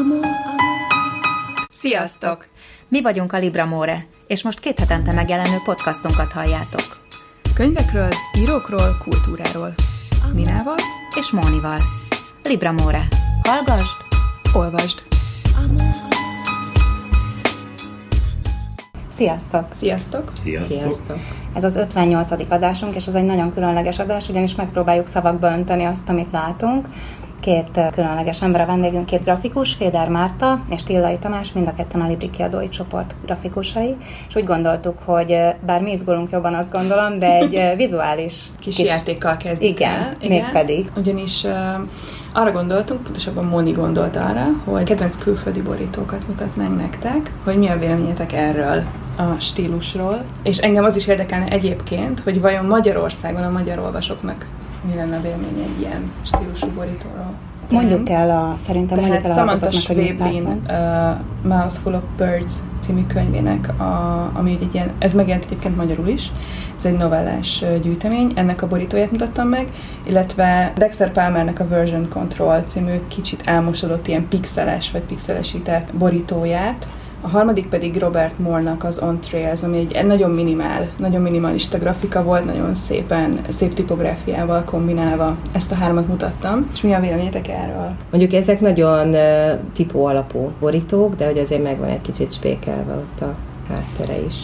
Amor. Sziasztok! Mi vagyunk a Libramore, és most két hetente megjelenő podcastunkat halljátok. Könyvekről, írókról, kultúráról. Ninával és Mónival. Libramore. Hallgasd, olvasd. Sziasztok! Sziasztok! Sziasztok! Sziasztok. Ez az 58. adásunk, és ez egy nagyon különleges adás, ugyanis megpróbáljuk szavakba önteni azt, amit látunk. Két különleges ember a vendégünk, két grafikus, Féder Márta és Tillai Tamás, mind a ketten a Libri kiadói csoport grafikusai, és úgy gondoltuk, hogy bár mi izgulunk jobban, azt gondolom, de egy vizuális kis, kis játékkal kezdjük igen, el. Igen, mégpedig. Ugyanis uh, arra gondoltunk, pontosabban Moni gondolt arra, hogy kedvenc külföldi borítókat mutatnánk nektek, hogy mi a véleményetek erről a stílusról, és engem az is érdekelne egyébként, hogy vajon Magyarországon a magyar olvasóknak mi lenne a vélemény egy ilyen stílusú borítóról. Mondjuk el a, szerintem Tehát mondjuk el a Samantha Schweblin uh, Mouthful of Birds című könyvének, a, ami egy ilyen, ez megjelent egyébként magyarul is, ez egy novellás gyűjtemény, ennek a borítóját mutattam meg, illetve Dexter Palmernek a Version Control című kicsit elmosodott ilyen pixeles vagy pixelesített borítóját, a harmadik pedig Robert Moore-nak az On Trails, ami egy nagyon minimál, nagyon minimalista grafika volt, nagyon szépen, szép tipográfiával kombinálva. Ezt a hármat mutattam. És mi a véleményetek erről? Mondjuk ezek nagyon uh, tipó alapú borítók, de hogy azért megvan egy kicsit spékelve ott a háttere is.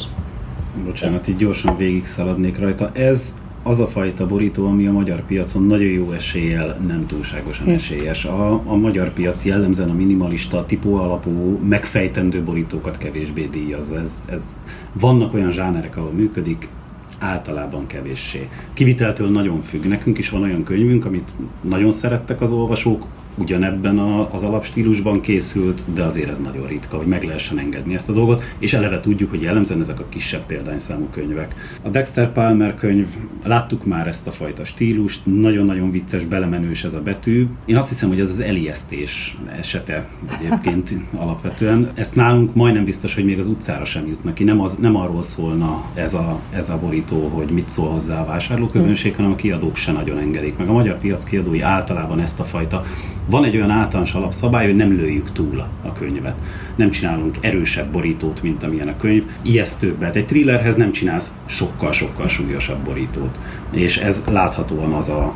Bocsánat, itt gyorsan végig szaladnék rajta. Ez az a fajta borító, ami a magyar piacon nagyon jó eséllyel nem túlságosan hm. esélyes. A, a magyar piac jellemzően a minimalista, tipó alapú, megfejtendő borítókat kevésbé díjaz. Ez, ez, vannak olyan zsánerek, ahol működik, általában kevéssé. Kiviteltől nagyon függ. Nekünk is van olyan könyvünk, amit nagyon szerettek az olvasók, ugyanebben a, az alapstílusban készült, de azért ez nagyon ritka, hogy meg lehessen engedni ezt a dolgot, és eleve tudjuk, hogy jellemzően ezek a kisebb példányszámú könyvek. A Dexter Palmer könyv, láttuk már ezt a fajta stílust, nagyon-nagyon vicces, belemenős ez a betű. Én azt hiszem, hogy ez az elijesztés esete egyébként alapvetően. Ezt nálunk majdnem biztos, hogy még az utcára sem jutnak ki. Nem, az, nem arról szólna ez a, ez a borító, hogy mit szól hozzá a vásárlóközönség, hanem a kiadók se nagyon engedik. Meg a magyar piac kiadói általában ezt a fajta van egy olyan általános alapszabály, hogy nem lőjük túl a könyvet. Nem csinálunk erősebb borítót, mint amilyen a könyv. Ijesztőbbet. Egy thrillerhez nem csinálsz sokkal-sokkal súlyosabb borítót. És ez láthatóan az a,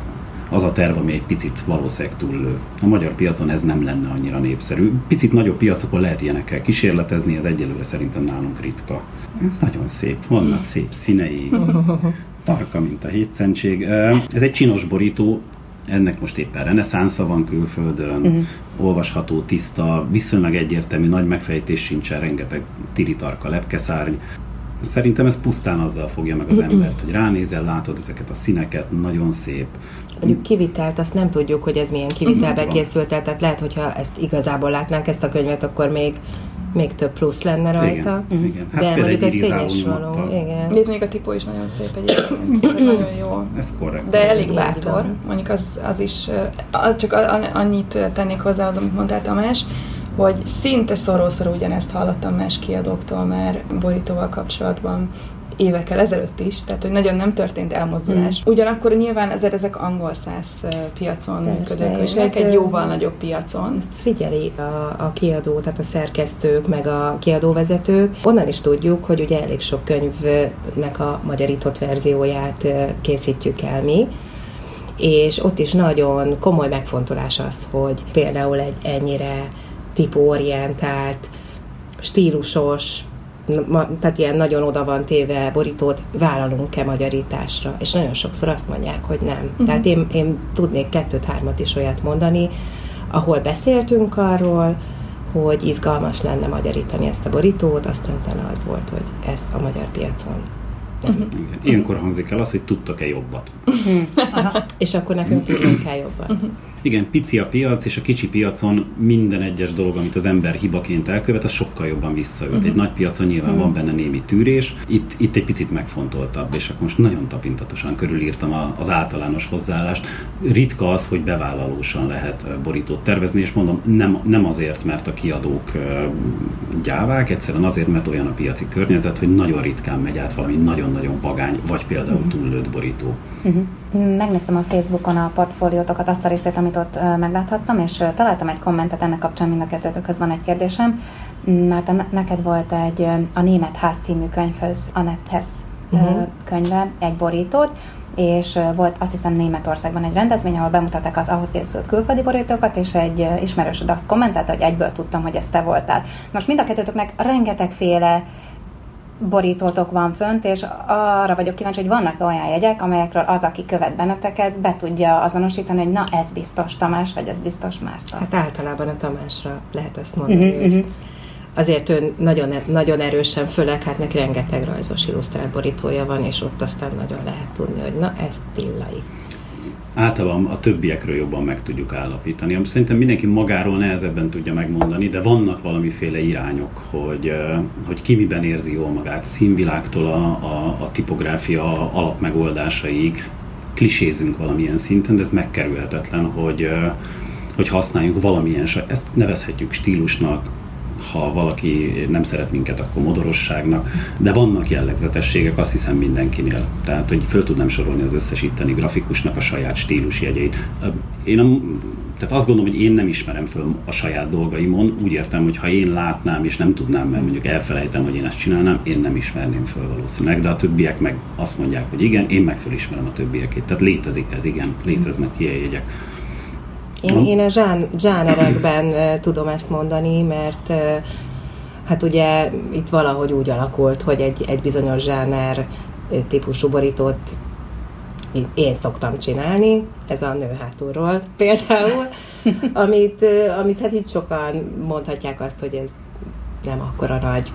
az a terv, ami egy picit valószínűleg túllő. A magyar piacon ez nem lenne annyira népszerű. Picit nagyobb piacokon lehet ilyenekkel kísérletezni, ez egyelőre szerintem nálunk ritka. Ez nagyon szép, vannak szép színei, tarka, mint a hétszentség. Ez egy csinos borító, ennek most éppen reneszánsza van külföldön, uh-huh. olvasható, tiszta, viszonylag egyértelmű, nagy megfejtés sincsen, rengeteg tiritarka, lepkeszárny. Szerintem ez pusztán azzal fogja meg az uh-huh. embert, hogy ránézel, látod ezeket a színeket, nagyon szép. Mondjuk kivitelt, azt nem tudjuk, hogy ez milyen kivitelbe uh-huh. készült, tehát lehet, hogyha ezt igazából látnánk ezt a könyvet, akkor még még több plusz lenne rajta. Igen, mm. igen. Hát de mondjuk ez tény is való. Igen. Itt még a tipó is nagyon szép egyébként. nagyon jó. Ez korrekt. De elég bátor. Mondjuk az, az is, az csak annyit tennék hozzá az, amit mondtál Tamás, hogy szinte szoró-szoró ugyanezt hallottam más kiadóktól már borítóval kapcsolatban, évekkel ezelőtt is, tehát hogy nagyon nem történt elmozdulás. Mm. Ugyanakkor nyilván ezért ezek angol száz piacon működnek, és ez egy jóval nagyobb piacon. Ezt figyeli a, a kiadó, tehát a szerkesztők, meg a kiadóvezetők. Onnan is tudjuk, hogy ugye elég sok könyvnek a magyarított verzióját készítjük el mi, és ott is nagyon komoly megfontolás az, hogy például egy ennyire típóorientált, stílusos, ma, tehát ilyen nagyon oda van téve borítót vállalunk-e magyarításra. És nagyon sokszor azt mondják, hogy nem. Uh-huh. Tehát én, én tudnék kettőt-hármat is olyat mondani, ahol beszéltünk arról, hogy izgalmas lenne magyarítani ezt a borítót, aztán utána az volt, hogy ezt a magyar piacon Uh-huh. Igen. Ilyenkor hangzik el az, hogy tudtok-e jobbat. Uh-huh. És akkor nekünk tudnunk kell jobban. Uh-huh. Igen, pici a piac, és a kicsi piacon minden egyes dolog, amit az ember hibaként elkövet, az sokkal jobban visszaüt. Uh-huh. Egy nagy piacon nyilván uh-huh. van benne némi tűrés, itt, itt egy picit megfontoltabb, és akkor most nagyon tapintatosan körülírtam az általános hozzáállást. Ritka az, hogy bevállalósan lehet borítót tervezni, és mondom, nem, nem azért, mert a kiadók gyávák, egyszerűen azért, mert olyan a piaci környezet, hogy nagyon ritkán megy át valami nagyon-nagyon vagány, vagy például uh-huh. túllőtt borító. Uh-huh. Megnéztem a Facebookon a portfóliótokat, azt a részét, amit ott megláthattam, és találtam egy kommentet ennek kapcsán, mind a kettőtökhöz van egy kérdésem. Mert neked volt egy a Német Ház című könyvhöz, Annette Hess uh-huh. könyve, egy borítót, és volt azt hiszem Németországban egy rendezvény, ahol bemutatták az ahhoz készült külföldi borítókat, és egy ismerősöd azt kommentelte, hogy egyből tudtam, hogy ez te voltál. Most mind a kettőtöknek rengetegféle borítótok van fönt, és arra vagyok kíváncsi, hogy vannak olyan jegyek, amelyekről az, aki követ benneteket, be tudja azonosítani, hogy na, ez biztos Tamás, vagy ez biztos Márta. Hát általában a Tamásra lehet ezt mondani, uh-huh, uh-huh. azért ő nagyon, nagyon erősen, főleg hát neki rengeteg rajzos illusztrált borítója van, és ott aztán nagyon lehet tudni, hogy na, ez Tillai általában a többiekről jobban meg tudjuk állapítani. Ami szerintem mindenki magáról nehezebben tudja megmondani, de vannak valamiféle irányok, hogy, hogy ki miben érzi jól magát, színvilágtól a, a, a tipográfia alapmegoldásaig klisézünk valamilyen szinten, de ez megkerülhetetlen, hogy, hogy használjunk valamilyen, ezt nevezhetjük stílusnak, ha valaki nem szeret minket, akkor modorosságnak, de vannak jellegzetességek, azt hiszem mindenkinél. Tehát, hogy föl tudnám sorolni az összes itteni grafikusnak a saját stílusjegyeit. Én a, tehát azt gondolom, hogy én nem ismerem föl a saját dolgaimon, úgy értem, hogy ha én látnám és nem tudnám, mert mondjuk elfelejtem, hogy én ezt csinálnám, én nem ismerném föl valószínűleg, de a többiek meg azt mondják, hogy igen, én meg fölismerem a többiekét. Tehát létezik ez, igen, léteznek ilyen jegyek. Én, én a zsán, zsánerekben tudom ezt mondani, mert hát ugye itt valahogy úgy alakult, hogy egy, egy bizonyos zsáner típusú borítót én szoktam csinálni, ez a nő hátulról például, amit, amit hát itt sokan mondhatják azt, hogy ez nem akkora nagy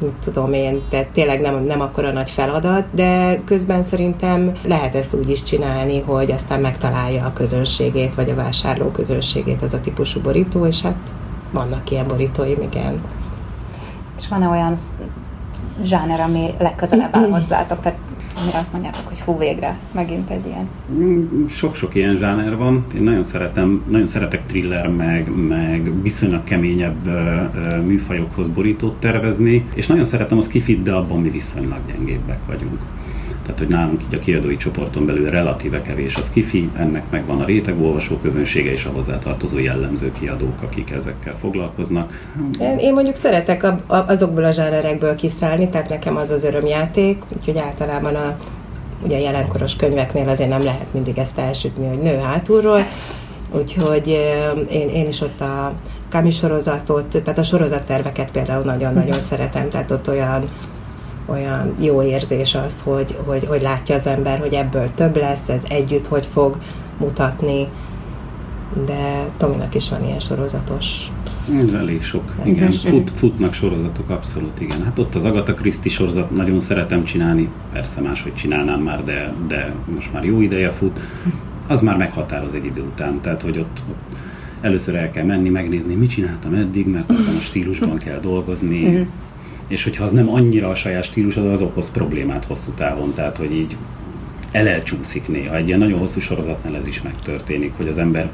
mit tudom én, tehát tényleg nem, nem akkora nagy feladat, de közben szerintem lehet ezt úgy is csinálni, hogy aztán megtalálja a közönségét, vagy a vásárló közönségét ez a típusú borító, és hát vannak ilyen borítóim, igen. És van-e olyan zsáner, ami legközelebb áll hozzátok? Tehát amire azt mondjátok, hogy fú, végre, megint egy ilyen. Sok-sok ilyen zsáner van. Én nagyon szeretem, nagyon szeretek thriller, meg, meg viszonylag keményebb műfajokhoz borítót tervezni, és nagyon szeretem az kifit, de abban mi viszonylag gyengébbek vagyunk. Tehát, hogy nálunk így a kiadói csoporton belül relatíve kevés az kifi, ennek megvan a réteg olvasó közönsége és a hozzátartozó jellemző kiadók, akik ezekkel foglalkoznak. Én, én mondjuk szeretek azokból a zsánerekből kiszállni, tehát nekem az az örömjáték, úgyhogy általában a ugye a jelenkoros könyveknél azért nem lehet mindig ezt elsütni, hogy nő hátulról, úgyhogy én, én is ott a Kami sorozatot, tehát a sorozatterveket például nagyon-nagyon szeretem, tehát ott olyan olyan jó érzés az, hogy, hogy, hogy látja az ember, hogy ebből több lesz, ez együtt hogy fog mutatni, de Tominak is van ilyen sorozatos Elég sok, igen. Fut, futnak sorozatok, abszolút, igen. Hát ott az Agatha Christie sorozat nagyon szeretem csinálni, persze máshogy csinálnám már, de, de most már jó ideje fut. Az már meghatároz egy idő után, tehát hogy ott, ott először el kell menni, megnézni, mit csináltam eddig, mert abban a stílusban kell dolgozni, mhm és hogyha az nem annyira a saját stílusod, az okoz problémát hosszú távon, tehát hogy így elelcsúszik néha. Egy ilyen nagyon hosszú sorozatnál ez is megtörténik, hogy az ember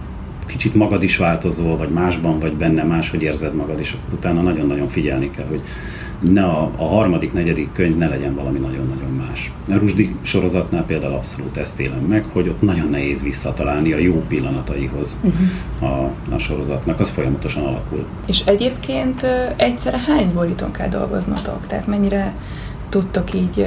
kicsit magad is változol, vagy másban vagy benne, máshogy érzed magad, és akkor utána nagyon-nagyon figyelni kell, hogy ne a, a harmadik, negyedik könyv ne legyen valami nagyon-nagyon más. A Rusdi sorozatnál például abszolút ezt élem meg, hogy ott nagyon nehéz visszatalálni a jó pillanataihoz uh-huh. a, a sorozatnak, az folyamatosan alakul. És egyébként egyszerre hány borítón kell dolgoznotok? Tehát mennyire tudtok így,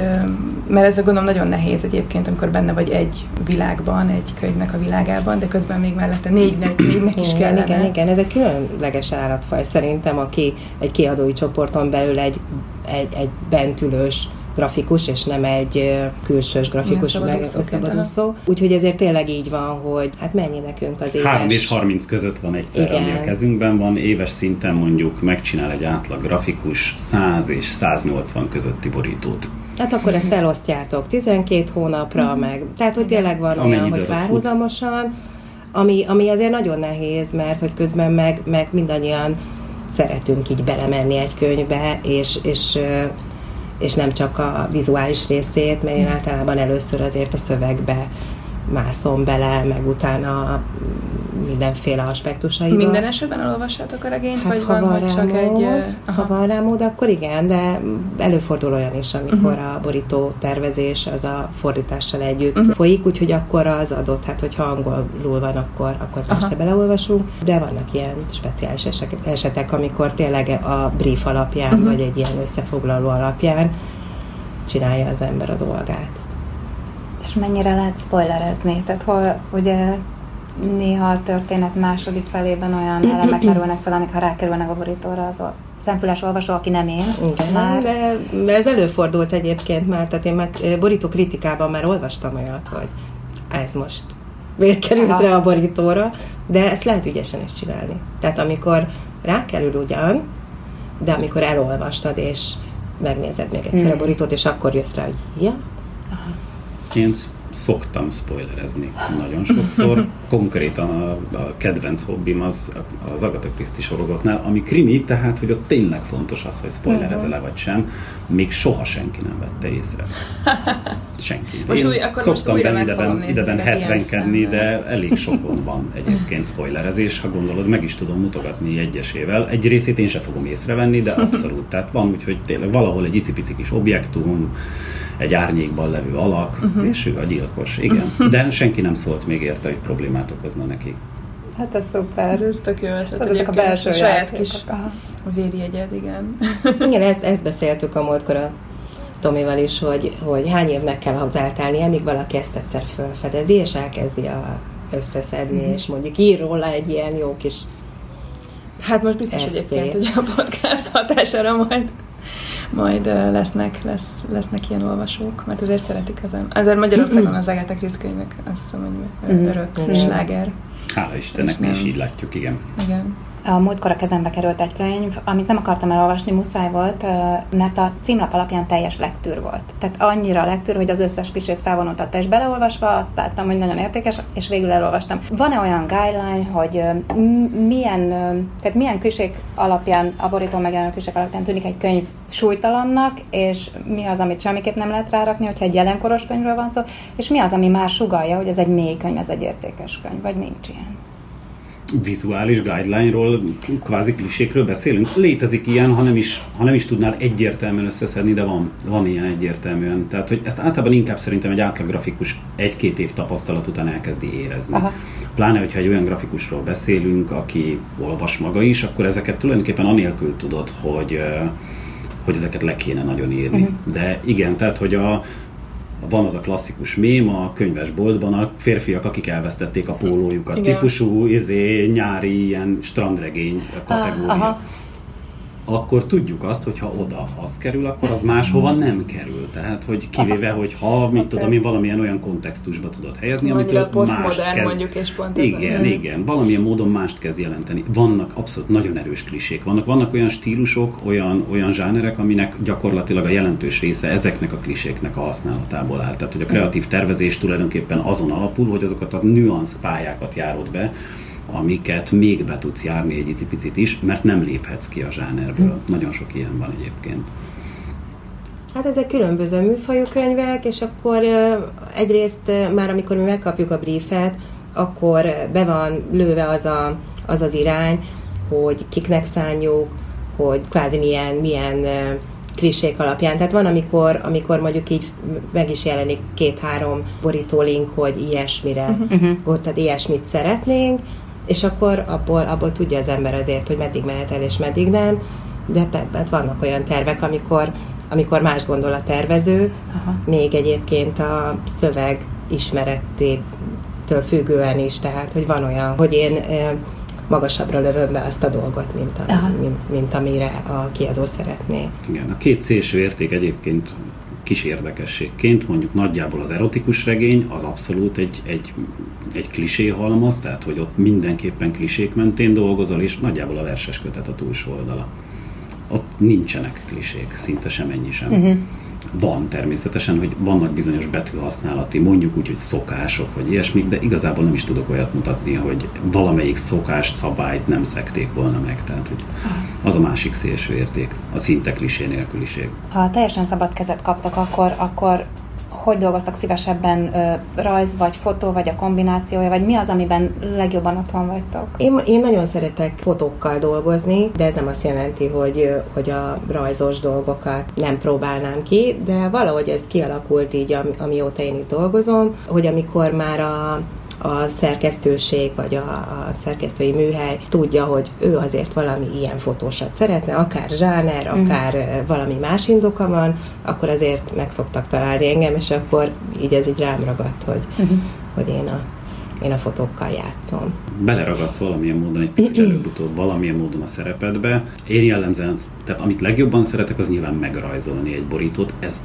mert ez a gondolom nagyon nehéz egyébként, amikor benne vagy egy világban, egy könyvnek a világában, de közben még mellette négynek, négynek is kellene. Igen, igen, ez egy különleges állatfaj szerintem, aki egy kiadói csoporton belül egy, egy, egy bentülős grafikus, és nem egy külsős grafikus szabadúszó. Úgyhogy ezért tényleg így van, hogy hát mennyi nekünk az éves... 3 és 30 között van egyszer, ami a kezünkben van. Éves szinten mondjuk megcsinál egy átlag grafikus 100 és 180 közötti borítót. Hát akkor ezt elosztjátok 12 hónapra, mm. meg... Tehát, hogy tényleg van Amennyi olyan, hogy párhuzamosan, ami, ami azért nagyon nehéz, mert hogy közben meg, meg mindannyian szeretünk így belemenni egy könyvbe, és, és és nem csak a vizuális részét, mert én általában először azért a szövegbe mászom bele, meg utána mindenféle aspektusaiba. Minden esetben elolvassátok a regényt, Hát, vagy ha van, van csak egy... mód, ö, ha van rá mód, akkor igen, de előfordul olyan is, amikor uh-huh. a borító tervezés az a fordítással együtt uh-huh. folyik, úgyhogy akkor az adott, hát hogyha angolul van, akkor, akkor persze Aha. beleolvasunk, de vannak ilyen speciális esetek, amikor tényleg a brief alapján, uh-huh. vagy egy ilyen összefoglaló alapján csinálja az ember a dolgát. És mennyire lehet spoilerezni? Tehát hol ugye néha a történet második felében olyan elemek merülnek fel, amik ha rákerülnek a borítóra, az a szemfüles olvasó, aki nem én, Igen, már de, ez előfordult egyébként már, tehát én meg eh, borító kritikában már olvastam olyat, hogy ez most miért került Aha. rá a borítóra, de ezt lehet ügyesen is csinálni. Tehát amikor rákerül ugyan, de amikor elolvastad, és megnézed még egyszer Hmm. a borítót, és akkor jössz rá, hogy ja, sz- szoktam spoilerezni nagyon sokszor. Konkrétan a, a kedvenc hobbim az az Agatha Christie sorozatnál, ami krimi, tehát hogy ott tényleg fontos az, hogy spoilerezel-e vagy sem. Még soha senki nem vette észre. Senki. Most Én új- akkor most szoktam újra fogom ideben, ideben ezeket ilyen 70 de szemmel. elég sokon van egyébként spoilerezés, ha gondolod, meg is tudom mutogatni egyesével. Egy részét én sem fogom észrevenni, de abszolút. Tehát van úgy, hogy tényleg valahol egy icipici kis objektum, egy árnyékban levő alak, uh-huh. és ő a gyilkos. Igen. De senki nem szólt még érte, hogy problémát okozna neki. hát ez szuper. Ez tök jó ötlet. Tudod, ezek a belső saját játékok. kis Aha. védjegyed, igen. Igen, ezt, ezt beszéltük a múltkor a Tomival is, hogy, hogy hány évnek kell ahhoz eltelnie, míg valaki ezt egyszer felfedezi, és elkezdi a, összeszedni, Mhm. és mondjuk ír róla egy ilyen jó kis Hát most biztos Ez egyébként, hogy a podcast hatására majd majd lesznek, lesz, lesznek ilyen olvasók, mert azért szeretik az ember. Azért Magyarországon az Agatha Christie könyvek, azt hiszem, hogy Mhm. örök sláger. Hála Istennek, És mi is így látjuk, igen. Igen. A múltkor a kezembe került egy könyv, amit nem akartam elolvasni, muszáj volt, mert a címlap alapján teljes lektűr volt. Tehát annyira lektűr, hogy az összes klisét felvonultatta, és beleolvasva azt láttam, hogy nagyon értékes, és végül elolvastam. Van-e olyan guideline, hogy milyen, tehát milyen klisék alapján, a borító megjelenő klisék alapján tűnik egy könyv súlytalannak, és mi az, amit semmiképp nem lehet rárakni, hogyha egy jelenkoros könyvről van szó, és mi az, ami már sugalja, hogy ez egy mély könyv, ez egy értékes könyv, vagy nincs ilyen. Vizuális guideline-ról, kvázi klisékről beszélünk. Létezik ilyen, ha nem is, ha nem is tudnál egyértelműen összeszedni, de van, van ilyen egyértelműen. Tehát, hogy ezt általában inkább szerintem egy átlag grafikus egy-két év tapasztalat után elkezdi érezni. Aha. Pláne, hogyha egy olyan grafikusról beszélünk, aki olvas maga is, akkor ezeket tulajdonképpen anélkül tudod, hogy, hogy ezeket le kéne nagyon írni. Mhm. De igen, tehát, hogy a, van az a klasszikus mém a könyvesboltban, a férfiak, akik elvesztették a pólójukat, Igen. típusú izé, nyári ilyen strandregény kategória. aha. Akkor tudjuk azt, hogy ha oda az kerül, akkor az máshova nem kerül. Tehát, hogy kivéve, hogy ha, mit Oké. tudom én, valamilyen olyan kontextusba tudod helyezni, amitől mást posztmodern kezd. mondjuk, és pont Igen, a- igen. Valamilyen módon mást kezd jelenteni. Vannak abszolút nagyon erős klisék. Vannak, vannak olyan stílusok, olyan, olyan zsánerek, aminek gyakorlatilag a jelentős része ezeknek a kliséknek a használatából áll. Tehát, hogy a kreatív tervezés tulajdonképpen azon alapul, hogy azokat a nüansz pályákat járod be, amiket még be tudsz járni egy icipicit is, mert nem léphetsz ki a zsánerből. Nagyon sok ilyen van egyébként. Hát ezek különböző műfajú könyvek, és akkor egyrészt már amikor mi megkapjuk a briefet, akkor be van lőve az a, az, az irány, hogy kiknek szánjuk, hogy kvázi milyen, milyen klisék alapján. Tehát van, amikor, amikor mondjuk így meg is jelenik két-három borítólink, hogy ilyesmire, Uh-huh. uh-huh. tehát ilyesmit szeretnénk, és akkor abból, abból tudja az ember azért, hogy meddig mehet el és meddig nem, de hát vannak olyan tervek, amikor, amikor más gondol a tervező, Aha. még egyébként a szöveg ismeretétől függően is, tehát hogy van olyan, hogy én eh, magasabbra lövöm be azt a dolgot, mint, a, Aha. mint, mint amire a kiadó szeretné. Igen, a két szélső érték egyébként kis érdekességként, mondjuk nagyjából az erotikus regény, az abszolút egy, egy, egy klisé halmaz, tehát hogy ott mindenképpen klisék mentén dolgozol, és nagyjából a verses kötet a túlsó oldala. Ott nincsenek klisék, szinte semennyi sem. Uh-huh. Van természetesen, hogy vannak bizonyos betűhasználati, mondjuk úgy, hogy szokások, vagy ilyesmik, de igazából nem is tudok olyat mutatni, hogy valamelyik szokást, szabályt nem szekték volna meg. Tehát hogy az a másik szélső érték, a szinte klisé nélküliség. Ha teljesen szabad kezet kaptak, akkor, akkor hogy dolgoztak szívesebben rajz, vagy fotó, vagy a kombinációja, vagy mi az, amiben legjobban otthon vagytok? Én, én nagyon szeretek fotókkal dolgozni, de ez nem azt jelenti, hogy, hogy a rajzos dolgokat nem próbálnám ki, de valahogy ez kialakult így, amióta én itt dolgozom, hogy amikor már a a szerkesztőség vagy a, a szerkesztői műhely tudja, hogy ő azért valami ilyen fotósat szeretne, akár zsáner, uh-huh. akár valami más indoka van, akkor azért meg szoktak találni engem, és akkor így ez így rám ragadt, hogy, uh-huh. hogy én a én a fotókkal játszom. Beleragadsz valamilyen módon, egy picit előbb-utóbb valamilyen módon a szerepedbe. Én jellemzően, tehát amit legjobban szeretek, az nyilván megrajzolni egy borítót. Ez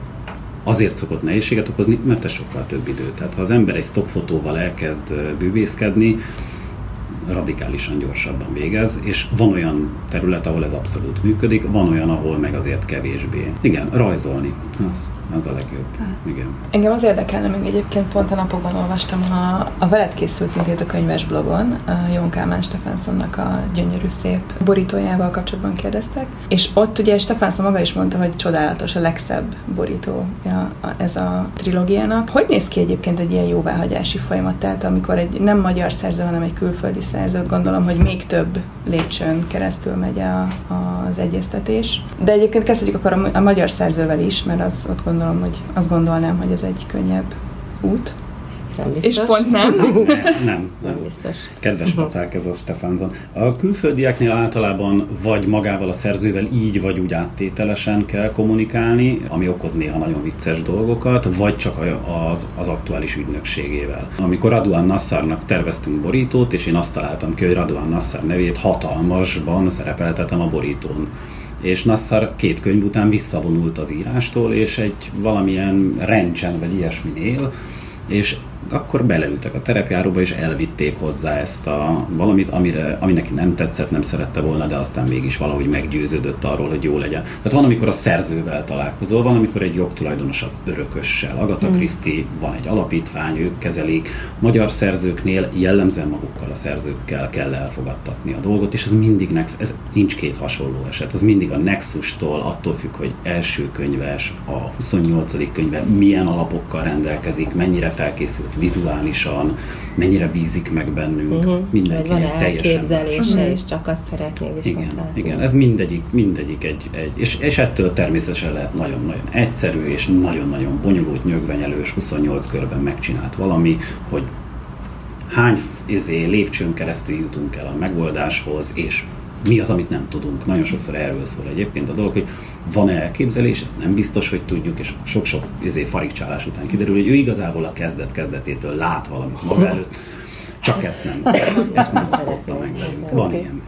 azért szokott nehézséget okozni, mert ez sokkal több idő. Tehát ha az ember egy stockfotóval elkezd bűvészkedni, radikálisan gyorsabban végez, és van olyan terület, ahol ez abszolút működik, van olyan, ahol meg azért kevésbé. Igen, rajzolni, az az a legjobb. Igen. Engem az érdekelne, még egyébként pont a napokban olvastam a, a veled készült intét a könyves blogon, a Jon Kálmán Stefánszonnak a gyönyörű szép borítójával kapcsolatban kérdeztek, és ott ugye Stefánszon maga is mondta, hogy csodálatos, a legszebb borítója ez a trilógiának. Hogy néz ki egyébként egy ilyen jóváhagyási folyamat? Tehát amikor egy nem magyar szerző, hanem egy külföldi szerző, gondolom, hogy még több lépcsőn keresztül megy a, az egyeztetés. De egyébként kezdjük akkor a, a magyar szerzővel is, mert az ott gondolom, hogy azt gondolnám, hogy ez egy könnyebb út. Nem biztos. És pont nem? nem, nem, nem. nem biztos. Kedves pacák ez a Stefánzon. A külföldieknél általában vagy magával a szerzővel így vagy úgy áttételesen kell kommunikálni, ami okoz néha nagyon vicces dolgokat, vagy csak az, az aktuális ügynökségével. Amikor Raduan Nassarnak terveztünk borítót, és én azt találtam ki, hogy Raduan Nassar nevét hatalmasban szerepeltetem a borítón és Nassar két könyv után visszavonult az írástól, és egy valamilyen rendsen vagy ilyesmin él, és akkor beleültek a terepjáróba, és elvitték hozzá ezt a valamit, amire, ami neki nem tetszett, nem szerette volna, de aztán mégis valahogy meggyőződött arról, hogy jó legyen. Tehát van, amikor a szerzővel találkozol, van, amikor egy jogtulajdonosabb örökössel. Agatha mm. Christie van egy alapítvány, ők kezelik. Magyar szerzőknél jellemzően magukkal a szerzőkkel kell elfogadtatni a dolgot, és ez mindig nex, ez nincs két hasonló eset. Az mindig a Nexustól, attól függ, hogy első könyves, a 28. könyve milyen alapokkal rendelkezik, mennyire felkészült vizuálisan, mennyire bízik meg bennünk, uh-huh. mindenki van elképzelése, uh-huh. és csak azt szeretné viszont igen, látni. igen, ez mindegyik, mindegyik egy, egy és, és ettől természetesen lehet nagyon-nagyon egyszerű, és nagyon-nagyon bonyolult, nyögvenyelős, 28 körben megcsinált valami, hogy hány izé, lépcsőn keresztül jutunk el a megoldáshoz, és mi az, amit nem tudunk. Nagyon sokszor erről szól egyébként a dolog, hogy van-e elképzelés, ezt nem biztos, hogy tudjuk, és sok-sok izé, farigcsálás után kiderül, hogy ő igazából a kezdet-kezdetétől lát valamit maga előtt, csak ezt nem, ezt nem osztotta meg velünk. Van okay. ilyen.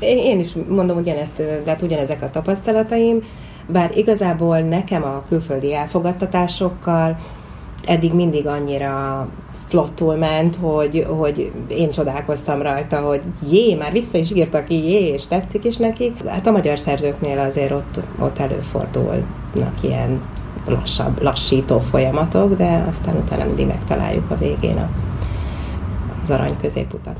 Én is mondom ugyanezt, de hát ugyanezek a tapasztalataim, bár igazából nekem a külföldi elfogadtatásokkal eddig mindig annyira flottul ment, hogy, hogy én csodálkoztam rajta, hogy jé, már vissza is írtak jé, és tetszik is nekik. Hát a magyar szerzőknél azért ott, ott előfordulnak ilyen lassabb, lassító folyamatok, de aztán utána mindig megtaláljuk a végén a, az arany középutat.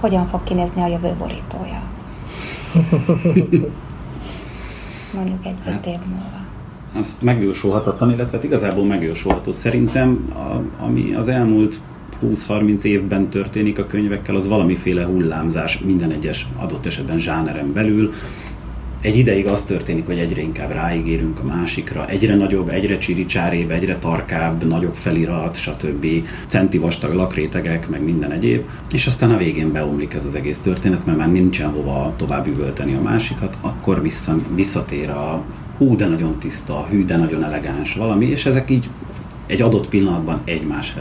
Hogyan fog kinézni a jövő borítója. Mondjuk egy öt év múlva. Azt megjósolhatatlan, illetve hát igazából megjósolható. Szerintem, a, ami az elmúlt 20-30 évben történik a könyvekkel, az valamiféle hullámzás minden egyes adott esetben zsáneren belül. Egy ideig az történik, hogy egyre inkább ráigérünk a másikra, egyre nagyobb, egyre csiricsárébb, egyre tarkább, nagyobb felirat, stb. centi vastag lakrétegek, meg minden egyéb. És aztán a végén beomlik ez az egész történet, mert már nincsen hova tovább üvölteni a másikat, akkor vissza, visszatér a hú, de nagyon tiszta, hű, de nagyon elegáns valami, és ezek így egy adott pillanatban egymás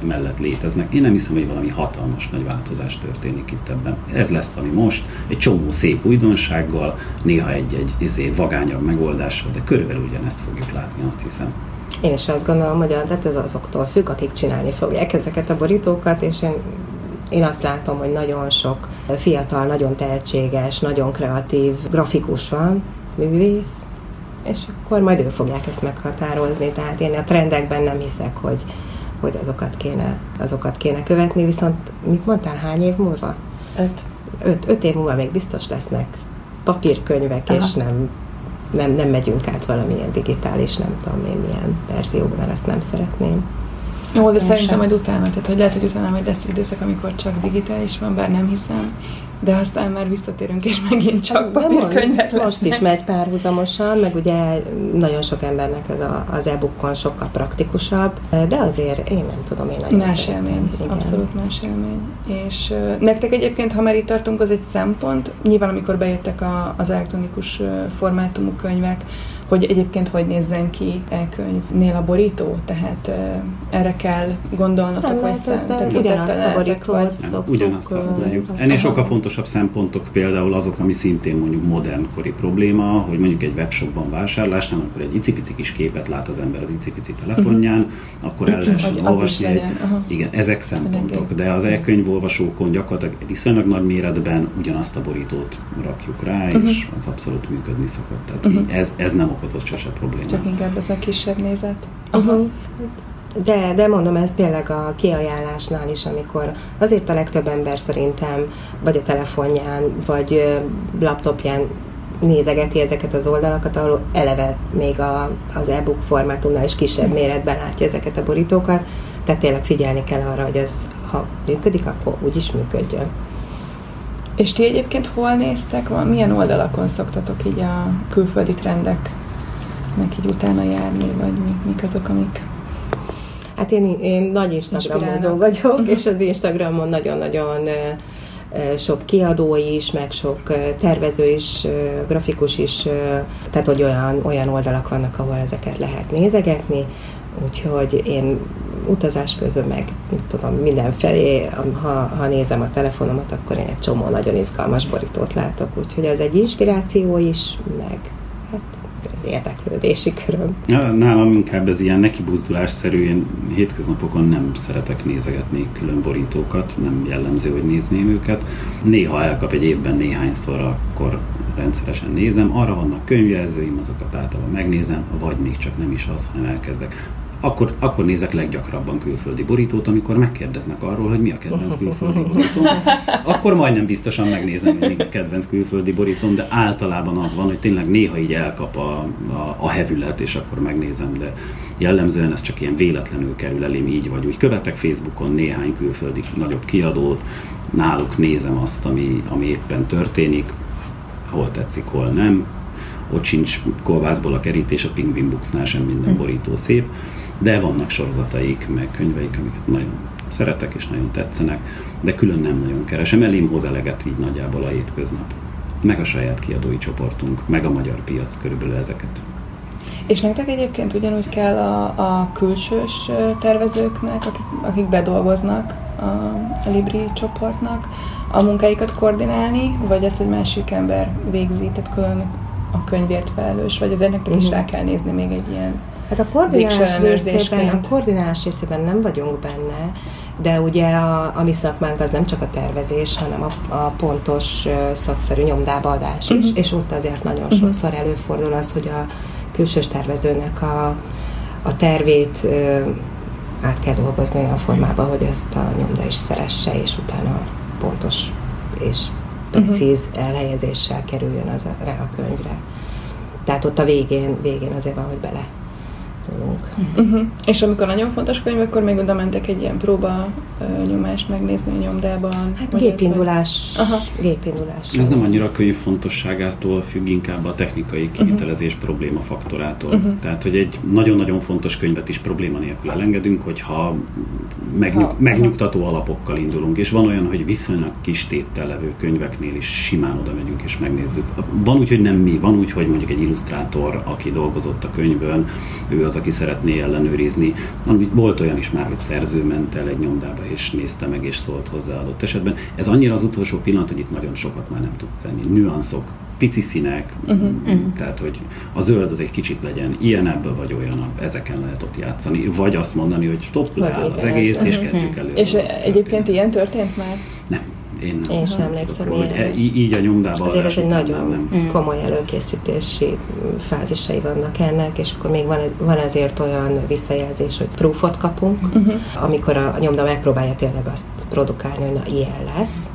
mellett léteznek. Én nem hiszem, hogy valami hatalmas nagy változás történik itt ebben. Ez lesz, ami most, egy csomó szép újdonsággal, néha egy-egy izé, vagányabb megoldással, de körülbelül ugyanezt fogjuk látni, azt hiszem. Én is azt gondolom, hogy tehát ez azoktól függ, akik csinálni fogják ezeket a borítókat, és én én azt látom, hogy nagyon sok fiatal, nagyon tehetséges, nagyon kreatív grafikus van, művész, és akkor majd ők fogják ezt meghatározni. Tehát én a trendekben nem hiszek, hogy, hogy azokat, kéne, azokat kéne követni, viszont mit mondtál, hány év múlva? Öt. Öt, öt év múlva még biztos lesznek papírkönyvek, Aha. és nem, nem, nem megyünk át valamilyen digitális, nem tudom én milyen verzióban, mert ezt nem szeretném. Jó, de szerintem majd utána, tehát hogy lehet, hogy utána majd lesz időszak, amikor csak digitális van, bár nem hiszem de aztán már visszatérünk, és megint csak papírkönyvek most, most is megy párhuzamosan, meg ugye nagyon sok embernek ez a, az e-bookon sokkal praktikusabb, de azért én nem tudom, én nagyon Más élmény, Igen. abszolút más élmény. És uh, nektek egyébként, ha már itt tartunk, az egy szempont. Nyilván, amikor bejöttek a, az elektronikus formátumú könyvek, hogy egyébként hogy nézzen ki e-könyvnél a borító, tehát uh, erre kell gondolnotok, vagy számítok, ugyanazt a borítót szoktuk. Ugyanazt használjuk. Ennél sokkal fontosabb szempontok például azok, ami szintén mondjuk modernkori probléma, hogy mondjuk egy webshopban vásárlásnál, akkor egy icipici kis képet lát az ember az icipici telefonján, uh-huh. akkor el lehessen olvasni. Egy, igen, ezek szempontok, de az e-könyvolvasókon gyakorlatilag viszonylag nagy méretben ugyanazt a borítót rakjuk rá, uh-huh. és az abszolút működni szokott. Tehát uh-huh. ez, ez nem okozott sose problémát. Csak inkább ez a kisebb nézet. Uh-huh. De, de mondom, ez tényleg a kiajánlásnál is, amikor azért a legtöbb ember szerintem vagy a telefonján, vagy laptopján nézegeti ezeket az oldalakat, ahol eleve még a, az e-book formátumnál is kisebb méretben látja ezeket a borítókat, tehát tényleg figyelni kell arra, hogy ez ha működik, akkor úgy is működjön. És ti egyébként hol néztek? Milyen oldalakon szoktatok így a külföldi trendek nek így utána járni, vagy mik, mik azok, amik Hát én, én nagy Instagramon vagyok, uh-huh. és az Instagramon nagyon-nagyon sok kiadó is, meg sok tervező is, grafikus is, tehát hogy olyan, olyan oldalak vannak, ahol ezeket lehet nézegetni, úgyhogy én utazás közben meg, mit tudom, mindenfelé, ha, ha nézem a telefonomat, akkor én egy csomó nagyon izgalmas borítót látok, úgyhogy ez egy inspiráció is, meg érdeklődési köröm. Nálam inkább ez ilyen nekibuzdulásszerű, én hétköznapokon nem szeretek nézegetni külön borítókat, nem jellemző, hogy nézném őket. Néha elkap egy évben néhányszor, akkor rendszeresen nézem. Arra vannak könyvjelzőim, azokat általában megnézem, vagy még csak nem is az, hanem elkezdek akkor, akkor nézek leggyakrabban külföldi borítót, amikor megkérdeznek arról, hogy mi a kedvenc külföldi borító. Akkor majdnem biztosan megnézem, hogy mi a kedvenc külföldi borítóm, de általában az van, hogy tényleg néha így elkap a, a, a hevület, és akkor megnézem, de jellemzően ez csak ilyen véletlenül kerül elém így vagy úgy. Követek Facebookon néhány külföldi nagyobb kiadót, náluk nézem azt, ami, ami éppen történik, hol tetszik, hol nem. Ott sincs kolbászból a kerítés, a Penguin Booksnál sem minden borító szép de vannak sorozataik, meg könyveik, amiket nagyon szeretek és nagyon tetszenek, de külön nem nagyon keresem. Elém hoz eleget így nagyjából a hétköznap. Meg a saját kiadói csoportunk, meg a magyar piac körülbelül ezeket. És nektek egyébként ugyanúgy kell a, a külsős tervezőknek, akik, akik bedolgoznak a, a Libri csoportnak, a munkáikat koordinálni, vagy ezt egy másik ember végzi, tehát külön a könyvért felelős, vagy az ennek uh-huh. is mhm. rá kell nézni még egy ilyen Hát a koordinálás részében, a koordinálás részében nem vagyunk benne, de ugye a, a mi szakmánk az nem csak a tervezés, hanem a, a pontos szakszerű nyomdába adás is, uh-huh. és ott azért nagyon uh-huh. sokszor előfordul az, hogy a külsős tervezőnek a, a tervét ö, át kell dolgozni a formába, hogy ezt a nyomda is szeresse, és utána pontos és precíz uh-huh. elhelyezéssel kerüljön az a, rá a könyvre. Tehát ott a végén, végén azért van, hogy bele tudunk. Uh-huh. És amikor nagyon fontos könyv, akkor még oda mentek egy ilyen próba uh, nyomást megnézni a nyomdában? Hát gépindulás. Aha. gépindulás. Ez nem annyira a könyv fontosságától függ, inkább a technikai kivitelezés uh-huh. probléma faktorától. Uh-huh. Tehát, hogy egy nagyon-nagyon fontos könyvet is probléma nélkül elengedünk, hogyha megnyug, ha, megnyugtató alapokkal indulunk, és van olyan, hogy viszonylag kis téttel levő könyveknél is simán oda megyünk és megnézzük. Van úgy, hogy nem mi, van úgy, hogy mondjuk egy illusztrátor, aki dolgozott a könyvön, ő az, aki szeretné ellenőrizni. Volt olyan is már, hogy szerző ment el egy nyomdába és nézte meg és szólt hozzá adott esetben. Ez annyira az utolsó pillanat, hogy itt nagyon sokat már nem tudsz tenni. Nüanszok, pici színek, uh-huh. tehát hogy a zöld az egy kicsit legyen ilyen ebből vagy olyan, ezeken lehet ott játszani, vagy azt mondani, hogy stop, leáll az egész, és kezdjük elő. És egyébként ilyen történt már? Én, nem. Én sem emlékszem hogy e, így a nyomdában. Azért ez egy nagyon nem. Mm. komoly előkészítési fázisai vannak ennek, és akkor még van, van azért olyan visszajelzés, hogy proofot kapunk, uh-huh. amikor a nyomda megpróbálja tényleg azt produkálni, hogy na ilyen lesz,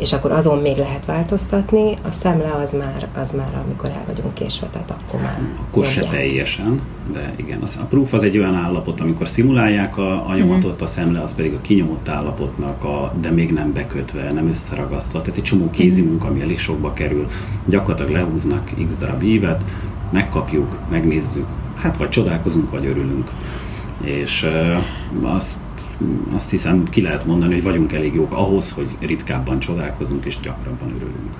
és akkor azon még lehet változtatni, a szemle az már, az már amikor el vagyunk késve, tehát akkor már Akkor se teljesen, de igen. A proof az egy olyan állapot, amikor szimulálják a, a nyomatot, a szemle az pedig a kinyomott állapotnak, a, de még nem bekötve, nem összeragasztva, tehát egy csomó kézi munka, ami elég sokba kerül. Gyakorlatilag lehúznak x darab évet, megkapjuk, megnézzük, hát vagy csodálkozunk, vagy örülünk. És uh, azt azt hiszem ki lehet mondani, hogy vagyunk elég jók ahhoz, hogy ritkábban csodálkozunk és gyakrabban örülünk.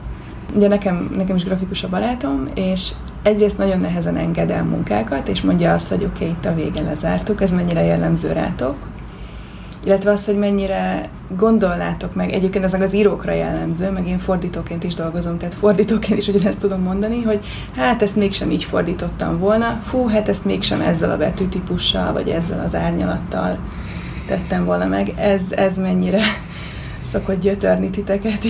Ugye nekem, nekem is grafikus a barátom, és egyrészt nagyon nehezen enged el munkákat, és mondja azt, hogy oké, okay, itt a vége lezártuk, ez mennyire jellemző rátok, illetve az, hogy mennyire gondolnátok meg, egyébként ez az írókra jellemző, meg én fordítóként is dolgozom, tehát fordítóként is ugyanezt tudom mondani, hogy hát ezt mégsem így fordítottam volna, fú, hát ezt mégsem ezzel a betűtípussal, vagy ezzel az árnyalattal tettem volna meg. Ez, ez mennyire szokott gyötörni titeket?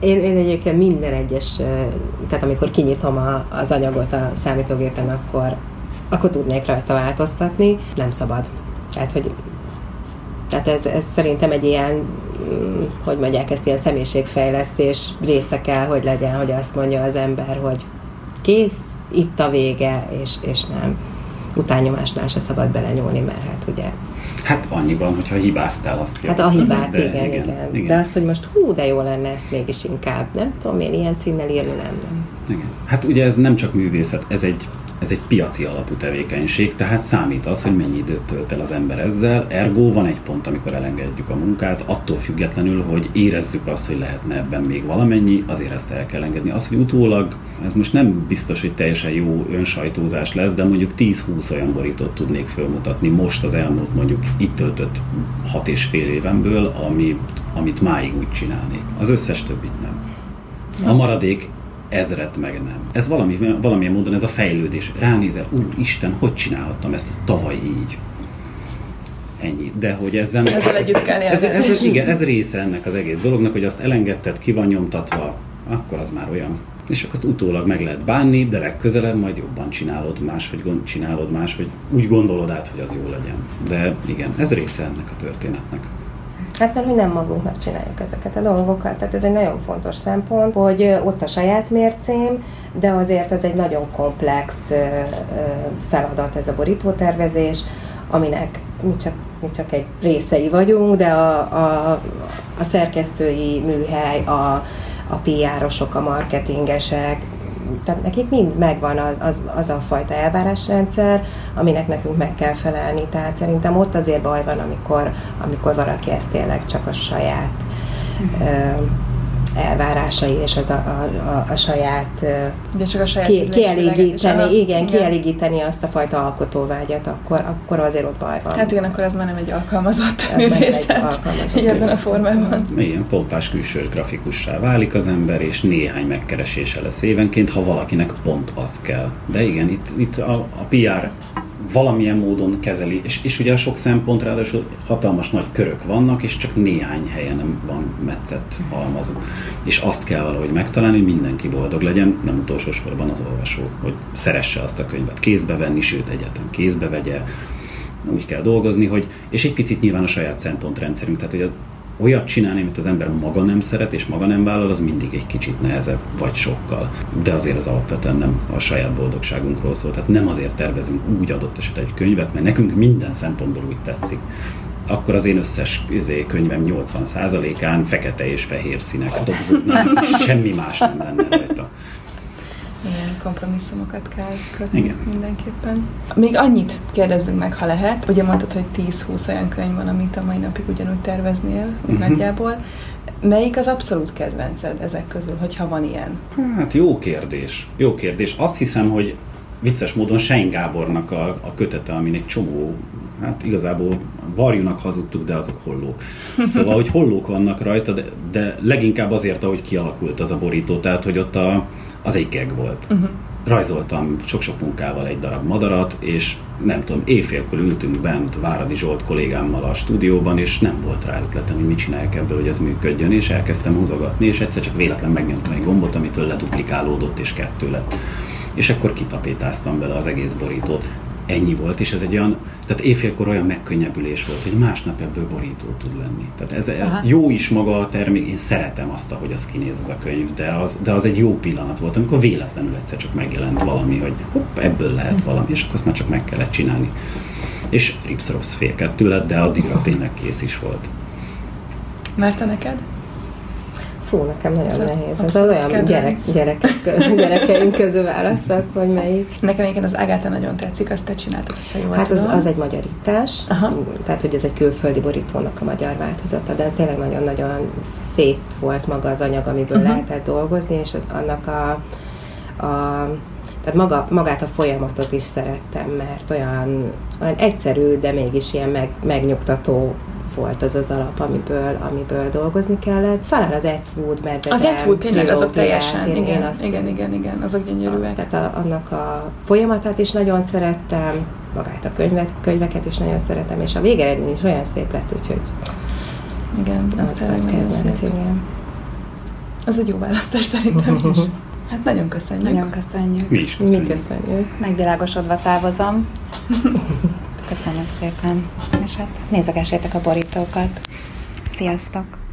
Én, én egyébként minden egyes, tehát amikor kinyitom a, az anyagot a számítógépen, akkor, akkor tudnék rajta változtatni. Nem szabad. Tehát, hogy tehát ez, ez szerintem egy ilyen, mm, hogy mondják ezt, ilyen személyiségfejlesztés része kell, hogy legyen, hogy azt mondja az ember, hogy kész, itt a vége, és, és nem utányomásnál se szabad belenyúlni, mert hát ugye... Hát annyiban, hogyha hibáztál, azt Hát a hibát, de, igen, igen, igen, igen. De az, hogy most hú, de jó lenne ezt mégis inkább, nem tudom én ilyen színnel írni, nem, nem. Igen. Hát ugye ez nem csak művészet, ez egy ez egy piaci alapú tevékenység, tehát számít az, hogy mennyi időt tölt el az ember ezzel. Ergo van egy pont, amikor elengedjük a munkát, attól függetlenül, hogy érezzük azt, hogy lehetne ebben még valamennyi, azért ezt el kell engedni. Az, hogy utólag, ez most nem biztos, hogy teljesen jó önsajtózás lesz, de mondjuk 10-20 olyan borítót tudnék felmutatni most az elmúlt mondjuk itt töltött 6 és fél évemből, amit, amit máig úgy csinálnék. Az összes többit nem. A maradék ezret meg nem. Ez valami, valamilyen módon ez a fejlődés. Ránézel, úr Isten, hogy csinálhattam ezt tavaly így? Ennyi. De hogy ezzel... Ezzel együtt kell ez, ez, ez, igen, ez része ennek az egész dolognak, hogy azt elengedted, ki van nyomtatva, akkor az már olyan. És akkor azt utólag meg lehet bánni, de legközelebb majd jobban csinálod, máshogy gond, csinálod máshogy úgy gondolod át, hogy az jó legyen. De igen, ez része ennek a történetnek. Hát mert mi nem magunknak csináljuk ezeket a dolgokat. Tehát ez egy nagyon fontos szempont, hogy ott a saját mércém, de azért ez egy nagyon komplex feladat ez a borítótervezés, aminek mi csak, mi csak egy részei vagyunk, de a, a, a szerkesztői műhely, a, a PR-osok, a marketingesek, tehát nekik mind megvan az, az, az a fajta elvárásrendszer, aminek nekünk meg kell felelni. Tehát szerintem ott azért baj van, amikor, amikor valaki ezt tényleg csak a saját uh-huh elvárásai és az a, a, a, a saját, De csak a saját ki, kielégíteni, igen, igen, kielégíteni azt a fajta alkotóvágyat, akkor, akkor azért ott baj van. Hát igen, akkor az már nem egy alkalmazott művészet. Egy alkalmazott ebben a formában. Ilyen pompás külsős grafikussá válik az ember, és néhány megkeresése lesz évenként, ha valakinek pont az kell. De igen, itt, itt a, a PR valamilyen módon kezeli, és, és ugye a sok szempont ráadásul hatalmas nagy körök vannak, és csak néhány helyen van metszett halmazuk. És azt kell valahogy megtalálni, hogy mindenki boldog legyen, nem utolsó sorban az olvasó, hogy szeresse azt a könyvet. Kézbe venni, sőt egyetem kézbe vegye, úgy kell dolgozni, hogy, és egy picit nyilván a saját szempontrendszerünk, tehát hogy az olyat csinálni, amit az ember maga nem szeret és maga nem vállal, az mindig egy kicsit nehezebb, vagy sokkal. De azért az alapvetően nem a saját boldogságunkról szól. Tehát nem azért tervezünk úgy adott esetben egy könyvet, mert nekünk minden szempontból úgy tetszik akkor az én összes izé, könyvem 80%-án fekete és fehér színek dobzódnak, semmi más nem lenne rajta. Kompromisszumokat kell kötni Igen. mindenképpen. Még annyit kérdezzünk meg, ha lehet. Ugye mondtad, hogy 10-20 olyan könyv van, amit a mai napig ugyanúgy terveznél, uh-huh. nagyjából. Melyik az abszolút kedvenced ezek közül, hogyha van ilyen? Hát jó kérdés. Jó kérdés. Azt hiszem, hogy vicces módon Sein Gábornak a, a kötete, amin egy csomó, hát igazából varjunak hazudtuk, de azok hollók. Szóval, hogy hollók vannak rajta, de, de leginkább azért, ahogy kialakult az a borító, tehát, hogy ott a, az egy geg volt. Uh-huh. Rajzoltam sok-sok munkával egy darab madarat, és nem tudom, éjfélkor ültünk bent Váradi Zsolt kollégámmal a stúdióban, és nem volt rá ötletem, hogy mit csináljak ebből, hogy ez működjön, és elkezdtem húzogatni, és egyszer csak véletlen megnyomtam egy gombot, amitől leduplikálódott, és kettő lett. És akkor kitapétáztam bele az egész borítót ennyi volt, és ez egy olyan, tehát éjfélkor olyan megkönnyebbülés volt, hogy másnap ebből borító tud lenni. Tehát ez Aha. jó is maga a termék, én szeretem azt, ahogy az kinéz az a könyv, de az, de az egy jó pillanat volt, amikor véletlenül egyszer csak megjelent valami, hogy hopp, ebből lehet valami, és akkor azt már csak meg kellett csinálni. És Ripsrops fél kettő lett, de addigra tényleg kész is volt. Mert te neked? Fú, nekem nagyon ez nehéz. Ez olyan gyerek, gyerekek, gyerekeim közül választok, vagy melyik. Nekem igen az Agáta nagyon tetszik, azt te csináltad, ha jól Hát az, az egy magyarítás, azt, tehát hogy ez egy külföldi borítónak a magyar változata, de ez tényleg nagyon-nagyon szép volt maga az anyag, amiből uh-huh. lehetett dolgozni, és annak a, a tehát maga, magát a folyamatot is szerettem, mert olyan, olyan egyszerű, de mégis ilyen meg, megnyugtató volt az az alap, amiből, amiből dolgozni kellett. Talán az Atwood, mert Az Atwood tényleg azok teljesen, én, igen, én azt, igen, igen, igen, azok gyönyörűek. Tehát a, annak a folyamatát is nagyon szerettem, magát a könyvet, könyveket is nagyon szeretem, és a végeredmény is olyan szép lett, úgyhogy igen, az, az, az kedvenc, igen. Az egy jó választás szerintem is. Hát nagyon köszönjük. Nagyon köszönjük. Mi is köszönjük. Mi köszönjük. Megvilágosodva távozom. Köszönjük szépen. És hát nézegessétek a borítókat. Sziasztok!